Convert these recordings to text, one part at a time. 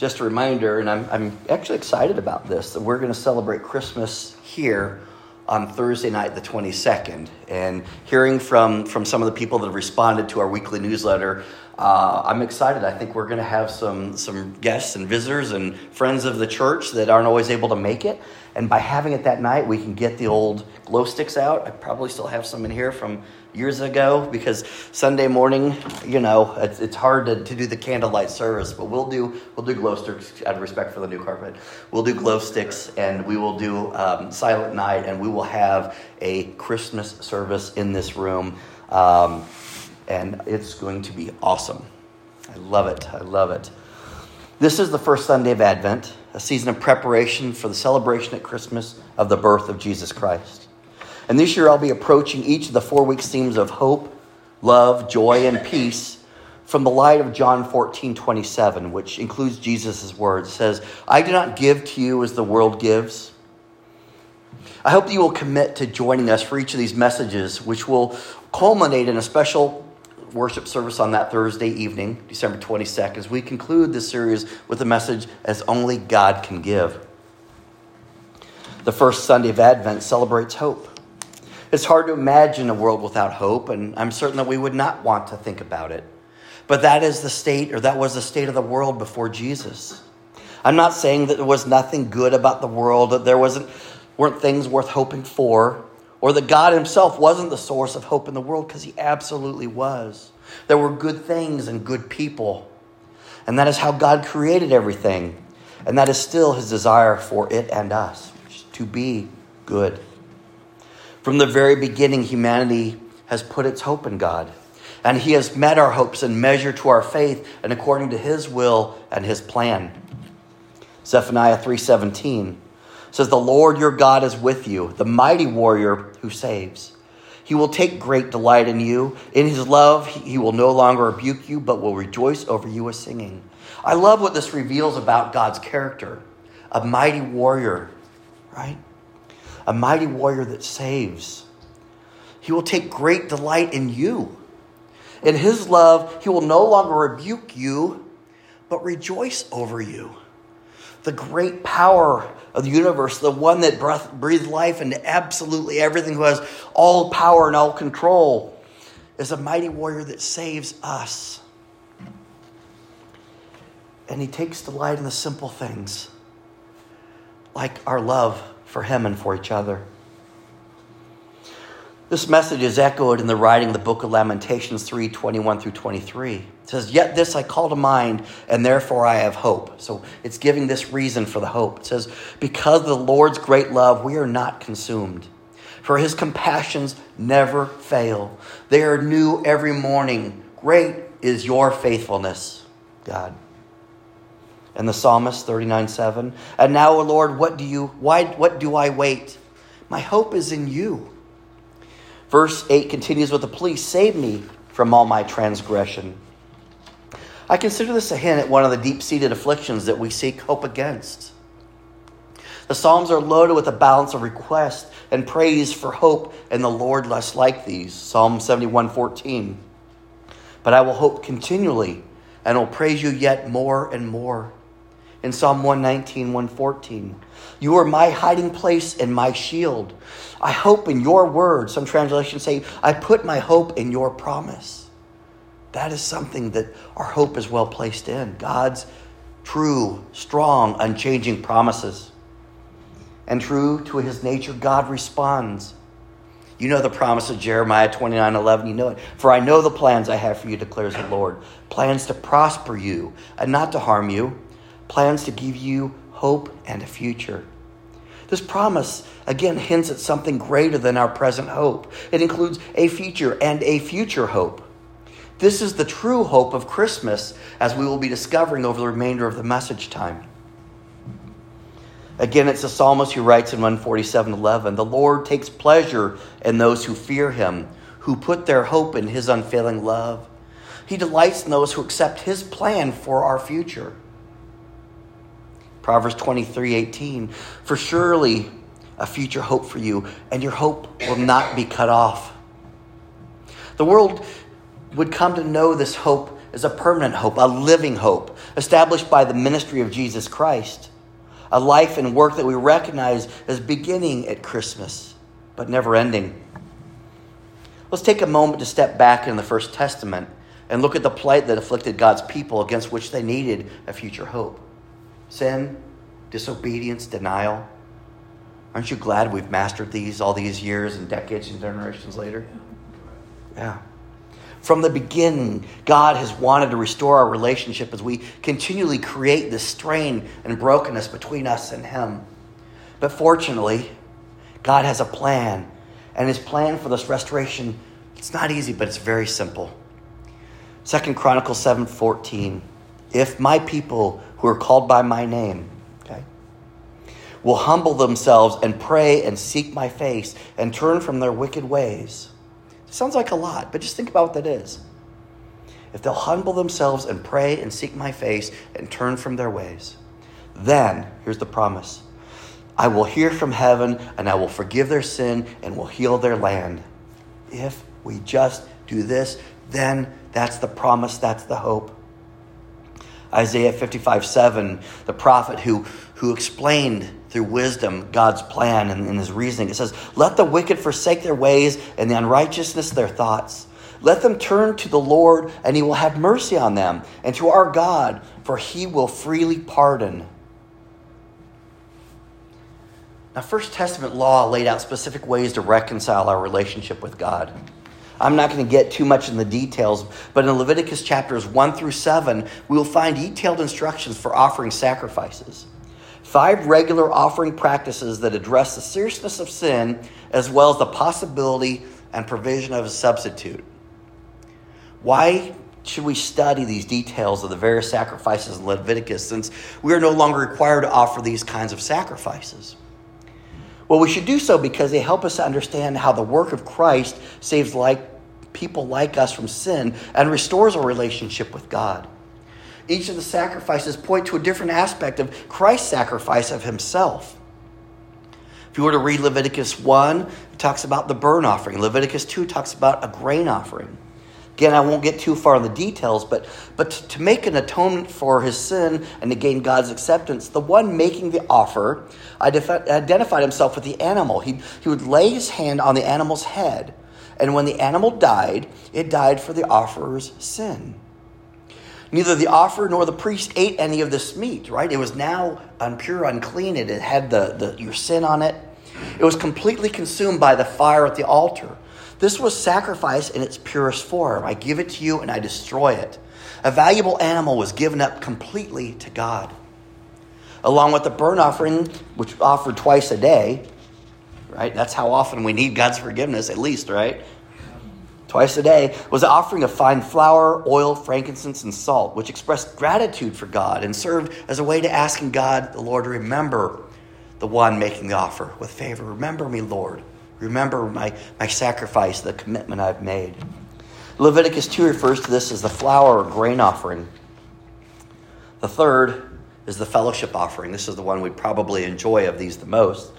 just a reminder, and I'm, I'm actually excited about this, that we're going to celebrate Christmas here on Thursday night, the 22nd. And hearing from, from some of the people that have responded to our weekly newsletter, uh, I'm excited. I think we're going to have some, some guests and visitors and friends of the church that aren't always able to make it. And by having it that night, we can get the old glow sticks out. I probably still have some in here from years ago because Sunday morning, you know, it's, it's hard to, to do the candlelight service, but we'll do we'll do glow sticks out of respect for the new carpet. We'll do glow sticks and we will do um, silent night and we will have a Christmas service in this room. Um, and it's going to be awesome. I love it. I love it. This is the first Sunday of Advent, a season of preparation for the celebration at Christmas of the birth of Jesus Christ. And this year I'll be approaching each of the four week themes of hope, love, joy, and peace from the light of John 14, 27, which includes Jesus' words. Says, I do not give to you as the world gives. I hope that you will commit to joining us for each of these messages, which will culminate in a special worship service on that Thursday evening, December 22nd, as we conclude this series with a message as only God can give. The first Sunday of Advent celebrates hope. It's hard to imagine a world without hope, and I'm certain that we would not want to think about it. But that is the state, or that was the state of the world before Jesus. I'm not saying that there was nothing good about the world, that there wasn't, weren't things worth hoping for or that God Himself wasn't the source of hope in the world because He absolutely was. There were good things and good people. And that is how God created everything. And that is still His desire for it and us to be good. From the very beginning, humanity has put its hope in God. And He has met our hopes and measure to our faith and according to His will and His plan. Zephaniah 3:17 says, The Lord your God is with you, the mighty warrior who saves. He will take great delight in you. In his love, he will no longer rebuke you, but will rejoice over you with singing. I love what this reveals about God's character a mighty warrior, right? A mighty warrior that saves. He will take great delight in you. In his love, he will no longer rebuke you, but rejoice over you. The great power of the universe, the one that breath, breathed life into absolutely everything, who has all power and all control, is a mighty warrior that saves us. And he takes delight in the simple things, like our love for him and for each other. This message is echoed in the writing of the book of Lamentations 3 21 through 23. It says, Yet this I call to mind, and therefore I have hope. So it's giving this reason for the hope. It says, Because of the Lord's great love, we are not consumed. For his compassions never fail, they are new every morning. Great is your faithfulness, God. And the psalmist 39 7. And now, O Lord, what do you why what do I wait? My hope is in you. Verse 8 continues with the plea Save me from all my transgression. I consider this a hint at one of the deep seated afflictions that we seek hope against. The Psalms are loaded with a balance of request and praise for hope in the Lord less like these. Psalm 71 14. But I will hope continually and will praise you yet more and more. In Psalm 119, 114. You are my hiding place and my shield. I hope in your word. Some translations say, I put my hope in your promise. That is something that our hope is well placed in God's true, strong, unchanging promises. And true to his nature, God responds. You know the promise of Jeremiah 29 11. You know it. For I know the plans I have for you, declares the Lord plans to prosper you and not to harm you, plans to give you hope and a future. This promise, again, hints at something greater than our present hope. It includes a future and a future hope. This is the true hope of Christmas, as we will be discovering over the remainder of the message time. Again, it's the psalmist who writes in 147:11, "The Lord takes pleasure in those who fear him, who put their hope in his unfailing love. He delights in those who accept his plan for our future." Proverbs 23 18. For surely a future hope for you, and your hope will not be cut off. The world would come to know this hope as a permanent hope, a living hope, established by the ministry of Jesus Christ. A life and work that we recognize as beginning at Christmas, but never ending. Let's take a moment to step back in the First Testament and look at the plight that afflicted God's people against which they needed a future hope sin, disobedience, denial. Aren't you glad we've mastered these all these years and decades and generations later? Yeah. From the beginning, God has wanted to restore our relationship as we continually create this strain and brokenness between us and Him. But fortunately, God has a plan, and His plan for this restoration, it's not easy, but it's very simple. Second Chronicles 7:14. If my people who are called by my name, okay, will humble themselves and pray and seek my face and turn from their wicked ways. It sounds like a lot, but just think about what that is. If they'll humble themselves and pray and seek my face and turn from their ways, then, here's the promise I will hear from heaven and I will forgive their sin and will heal their land. If we just do this, then that's the promise, that's the hope. Isaiah 55 7, the prophet who, who explained through wisdom God's plan and, and his reasoning. It says, Let the wicked forsake their ways and the unrighteousness their thoughts. Let them turn to the Lord, and he will have mercy on them, and to our God, for he will freely pardon. Now, First Testament law laid out specific ways to reconcile our relationship with God. I'm not going to get too much in the details, but in Leviticus chapters 1 through 7, we will find detailed instructions for offering sacrifices. Five regular offering practices that address the seriousness of sin as well as the possibility and provision of a substitute. Why should we study these details of the various sacrifices in Leviticus since we are no longer required to offer these kinds of sacrifices? Well, we should do so because they help us to understand how the work of Christ saves like people like us from sin and restores our relationship with God. Each of the sacrifices point to a different aspect of Christ's sacrifice of himself. If you were to read Leviticus 1, it talks about the burnt offering. Leviticus 2 talks about a grain offering. Again, I won't get too far in the details, but, but to, make an atonement for his sin and to gain God's acceptance, the one making the offer identified himself with the animal. He, he would lay his hand on the animal's head, and when the animal died, it died for the offerer's sin. Neither the offerer nor the priest ate any of this meat, right? It was now impure, unclean. It had the, the, your sin on it. It was completely consumed by the fire at the altar. This was sacrifice in its purest form. I give it to you and I destroy it. A valuable animal was given up completely to God. Along with the burnt offering, which offered twice a day, right? That's how often we need God's forgiveness, at least, right? Twice a day was an offering of fine flour, oil, frankincense, and salt, which expressed gratitude for God and served as a way to asking God, the Lord, to remember the one making the offer with favor. Remember me, Lord. Remember my, my sacrifice, the commitment I've made. Leviticus 2 refers to this as the flour or grain offering. The third is the fellowship offering. This is the one we probably enjoy of these the most.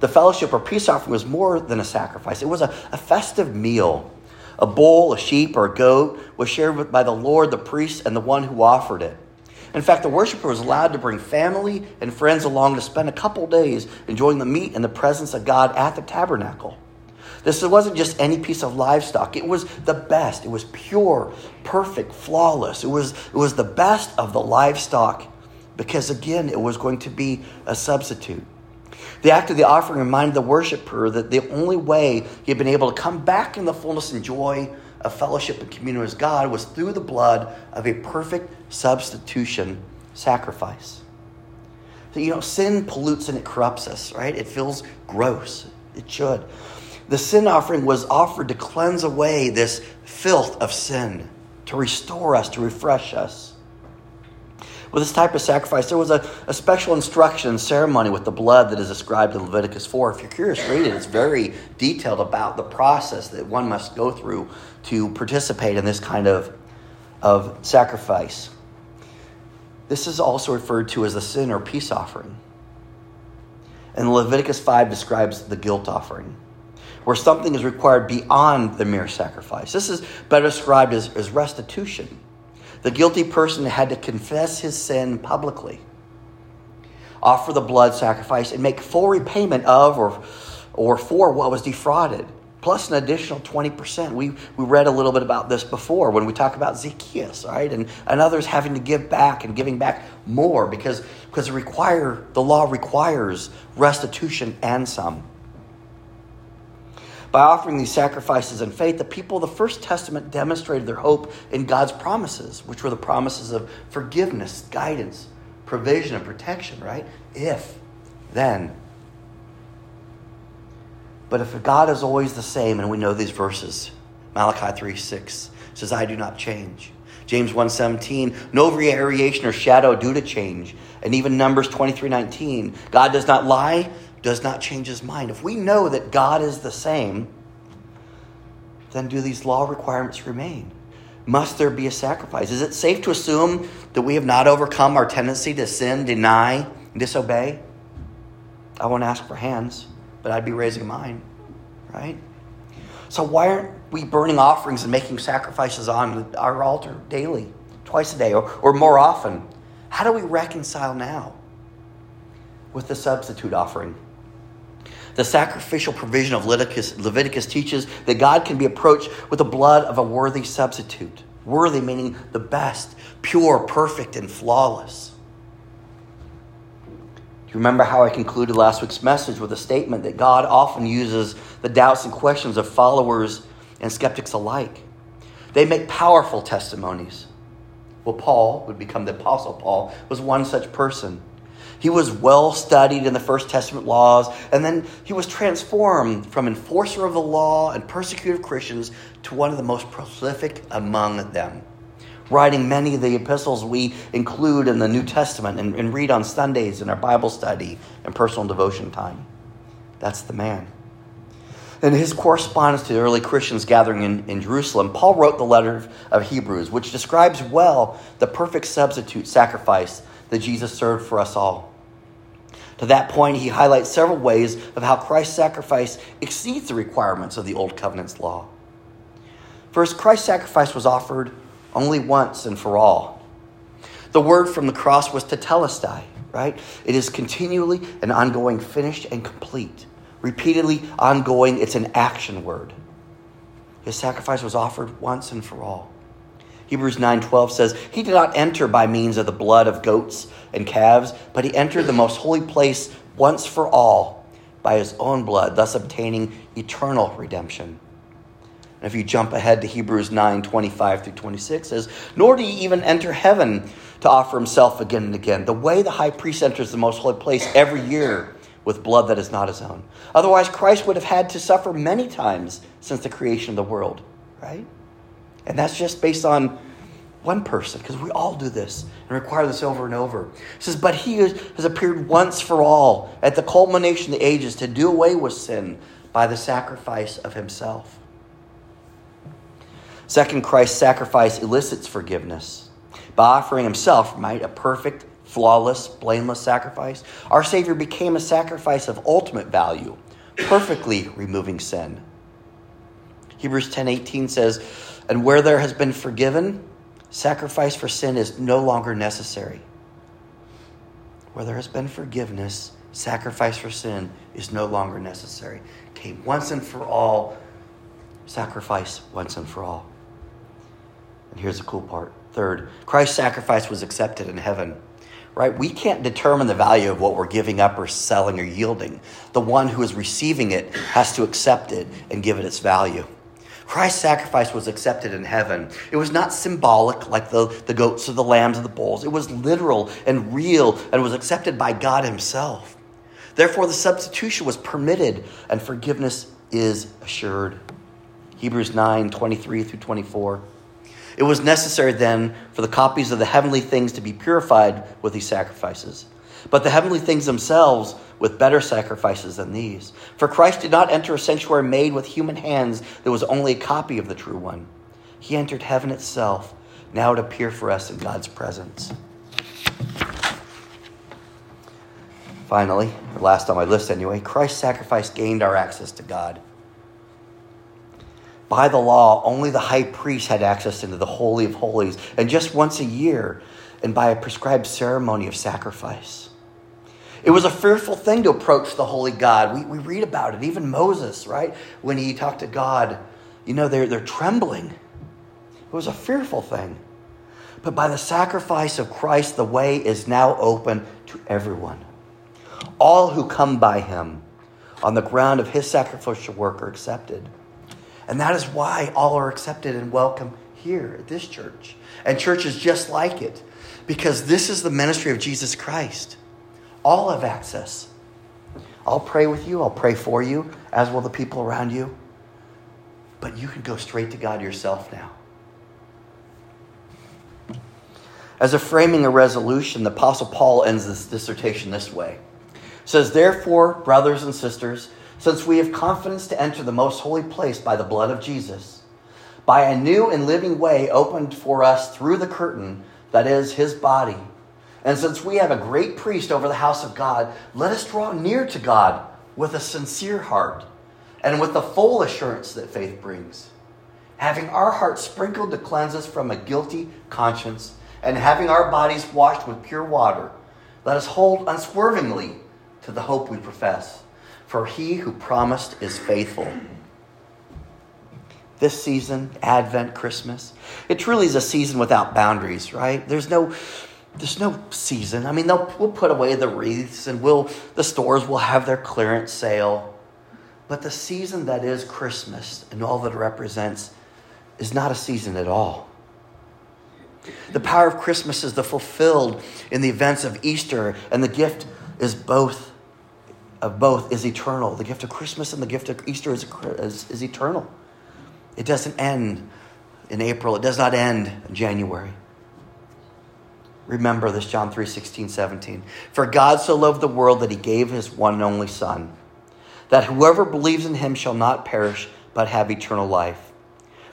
The fellowship or peace offering was more than a sacrifice, it was a, a festive meal. A bull, a sheep, or a goat was shared by the Lord, the priest, and the one who offered it. In fact, the worshiper was allowed to bring family and friends along to spend a couple days enjoying the meat and the presence of God at the tabernacle. This wasn't just any piece of livestock. It was the best. It was pure, perfect, flawless. It was, it was the best of the livestock because, again, it was going to be a substitute. The act of the offering reminded the worshiper that the only way he had been able to come back in the fullness and joy of fellowship and communion with God was through the blood of a perfect substitution sacrifice. So, you know, sin pollutes and it corrupts us, right? It feels gross. It should. The sin offering was offered to cleanse away this filth of sin, to restore us, to refresh us. With this type of sacrifice, there was a, a special instruction ceremony with the blood that is described in Leviticus 4. If you're curious, read it. It's very detailed about the process that one must go through to participate in this kind of, of sacrifice. This is also referred to as the sin or peace offering. And Leviticus 5 describes the guilt offering, where something is required beyond the mere sacrifice. This is better described as, as restitution. The guilty person had to confess his sin publicly, offer the blood sacrifice, and make full repayment of or, or for what was defrauded, plus an additional 20%. We, we read a little bit about this before when we talk about Zacchaeus, right? And, and others having to give back and giving back more because, because require, the law requires restitution and some. By offering these sacrifices in faith, the people of the First Testament demonstrated their hope in God's promises, which were the promises of forgiveness, guidance, provision, and protection, right? If, then. But if God is always the same, and we know these verses, Malachi 3 6 says, I do not change. James 1:17, no variation or shadow due to change. And even Numbers 23:19, God does not lie, does not change his mind. If we know that God is the same, then do these law requirements remain? Must there be a sacrifice? Is it safe to assume that we have not overcome our tendency to sin, deny, disobey? I won't ask for hands, but I'd be raising mine, right? So why aren't we burning offerings and making sacrifices on our altar daily, twice a day, or, or more often? How do we reconcile now with the substitute offering? The sacrificial provision of Leviticus, Leviticus teaches that God can be approached with the blood of a worthy substitute. Worthy meaning the best, pure, perfect, and flawless. Do you remember how I concluded last week's message with a statement that God often uses the doubts and questions of followers and skeptics alike? They make powerful testimonies. Well, Paul would become the Apostle Paul, was one such person. He was well studied in the First Testament laws, and then he was transformed from enforcer of the law and persecutor of Christians to one of the most prolific among them. Writing many of the epistles we include in the New Testament and, and read on Sundays in our Bible study and personal devotion time. That's the man. In his correspondence to the early Christians gathering in, in Jerusalem, Paul wrote the letter of Hebrews, which describes well the perfect substitute sacrifice that Jesus served for us all. To that point, he highlights several ways of how Christ's sacrifice exceeds the requirements of the Old Covenant's law. First, Christ's sacrifice was offered only once and for all. The word from the cross was tetelestai, right? It is continually an ongoing, finished, and complete. Repeatedly ongoing, it's an action word. His sacrifice was offered once and for all. Hebrews 9:12 says, "He did not enter by means of the blood of goats and calves, but he entered the most holy place once for all by his own blood, thus obtaining eternal redemption." And if you jump ahead to Hebrews 9:25 through 26 says, "Nor did he even enter heaven to offer himself again and again, the way the high priest enters the most holy place every year." with blood that is not his own. Otherwise, Christ would have had to suffer many times since the creation of the world, right? And that's just based on one person, because we all do this and require this over and over. It says, But he has appeared once for all at the culmination of the ages to do away with sin by the sacrifice of himself. Second, Christ's sacrifice elicits forgiveness. By offering himself, right, a perfect, flawless, blameless sacrifice, our Savior became a sacrifice of ultimate value, perfectly removing sin. Hebrews 10:18 says, and where there has been forgiven, sacrifice for sin is no longer necessary. Where there has been forgiveness, sacrifice for sin is no longer necessary. Came once and for all, sacrifice once and for all. And here's the cool part. Third, Christ's sacrifice was accepted in heaven. Right? We can't determine the value of what we're giving up or selling or yielding. The one who is receiving it has to accept it and give it its value. Christ's sacrifice was accepted in heaven. It was not symbolic like the, the goats or the lambs or the bulls. It was literal and real and was accepted by God Himself. Therefore, the substitution was permitted and forgiveness is assured. Hebrews 9 23 through 24. It was necessary then for the copies of the heavenly things to be purified with these sacrifices, but the heavenly things themselves with better sacrifices than these. For Christ did not enter a sanctuary made with human hands that was only a copy of the true one. He entered heaven itself, now to appear for us in God's presence. Finally, last on my list anyway, Christ's sacrifice gained our access to God. by the law, only the high priest had access into the Holy of Holies, and just once a year, and by a prescribed ceremony of sacrifice. It was a fearful thing to approach the holy God. We, we read about it. Even Moses, right? When he talked to God, you know, they're, they're trembling. It was a fearful thing. But by the sacrifice of Christ, the way is now open to everyone. All who come by him on the ground of his sacrificial work are accepted. And that is why all are accepted and welcome here at this church and churches just like it, because this is the ministry of Jesus Christ. All have access. I'll pray with you, I'll pray for you, as will the people around you. But you can go straight to God yourself now. As a framing a resolution, the Apostle Paul ends this dissertation this way. He says, Therefore, brothers and sisters, since we have confidence to enter the most holy place by the blood of Jesus, by a new and living way opened for us through the curtain, that is, his body. And since we have a great priest over the house of God, let us draw near to God with a sincere heart and with the full assurance that faith brings, having our hearts sprinkled to cleanse us from a guilty conscience, and having our bodies washed with pure water, let us hold unswervingly to the hope we profess for he who promised is faithful. This season, Advent, Christmas, it truly is a season without boundaries, right? There's no there's no season. I mean, they'll, we'll put away the wreaths and we'll, the stores will have their clearance sale. But the season that is Christmas and all that it represents is not a season at all. The power of Christmas is the fulfilled in the events of Easter, and the gift is both of both is eternal. The gift of Christmas and the gift of Easter is, is, is eternal. It doesn't end in April, it does not end in January. Remember this John 3 16, 17. For God so loved the world that he gave his one and only Son, that whoever believes in him shall not perish, but have eternal life.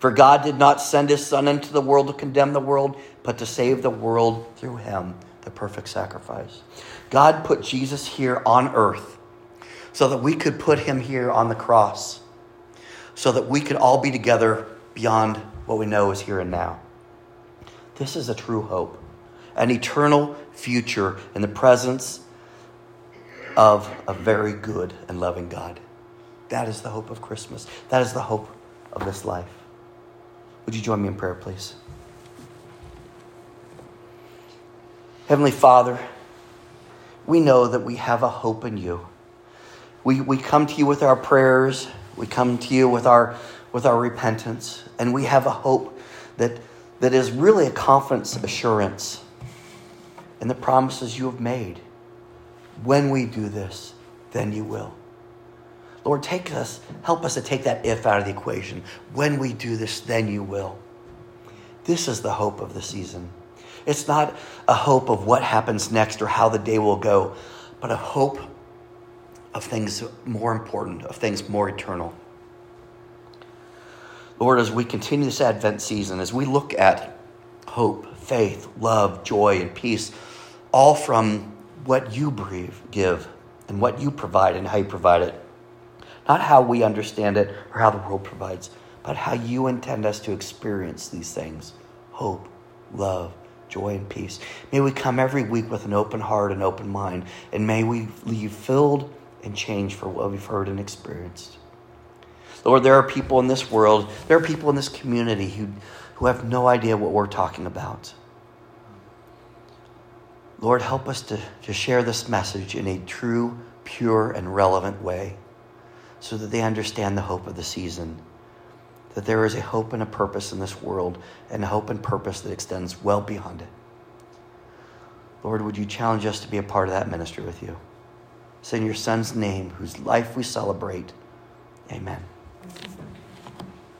For God did not send his Son into the world to condemn the world, but to save the world through him, the perfect sacrifice. God put Jesus here on earth so that we could put him here on the cross, so that we could all be together beyond what we know is here and now. This is a true hope, an eternal future in the presence of a very good and loving God. That is the hope of Christmas. That is the hope of this life. Would you join me in prayer, please? Heavenly Father, we know that we have a hope in you. We, we come to you with our prayers, we come to you with our, with our repentance, and we have a hope that, that is really a confidence assurance in the promises you have made. When we do this, then you will. Lord, take us, help us to take that if out of the equation. When we do this, then you will. This is the hope of the season. It's not a hope of what happens next or how the day will go, but a hope of things more important, of things more eternal. Lord, as we continue this Advent season, as we look at hope, faith, love, joy, and peace, all from what you breathe, give and what you provide and how you provide it. Not how we understand it or how the world provides, but how you intend us to experience these things hope, love, joy, and peace. May we come every week with an open heart and open mind, and may we leave filled and changed for what we've heard and experienced. Lord, there are people in this world, there are people in this community who, who have no idea what we're talking about. Lord, help us to, to share this message in a true, pure, and relevant way so that they understand the hope of the season. That there is a hope and a purpose in this world, and a hope and purpose that extends well beyond it. Lord, would you challenge us to be a part of that ministry with you? It's in your Son's name, whose life we celebrate. Amen.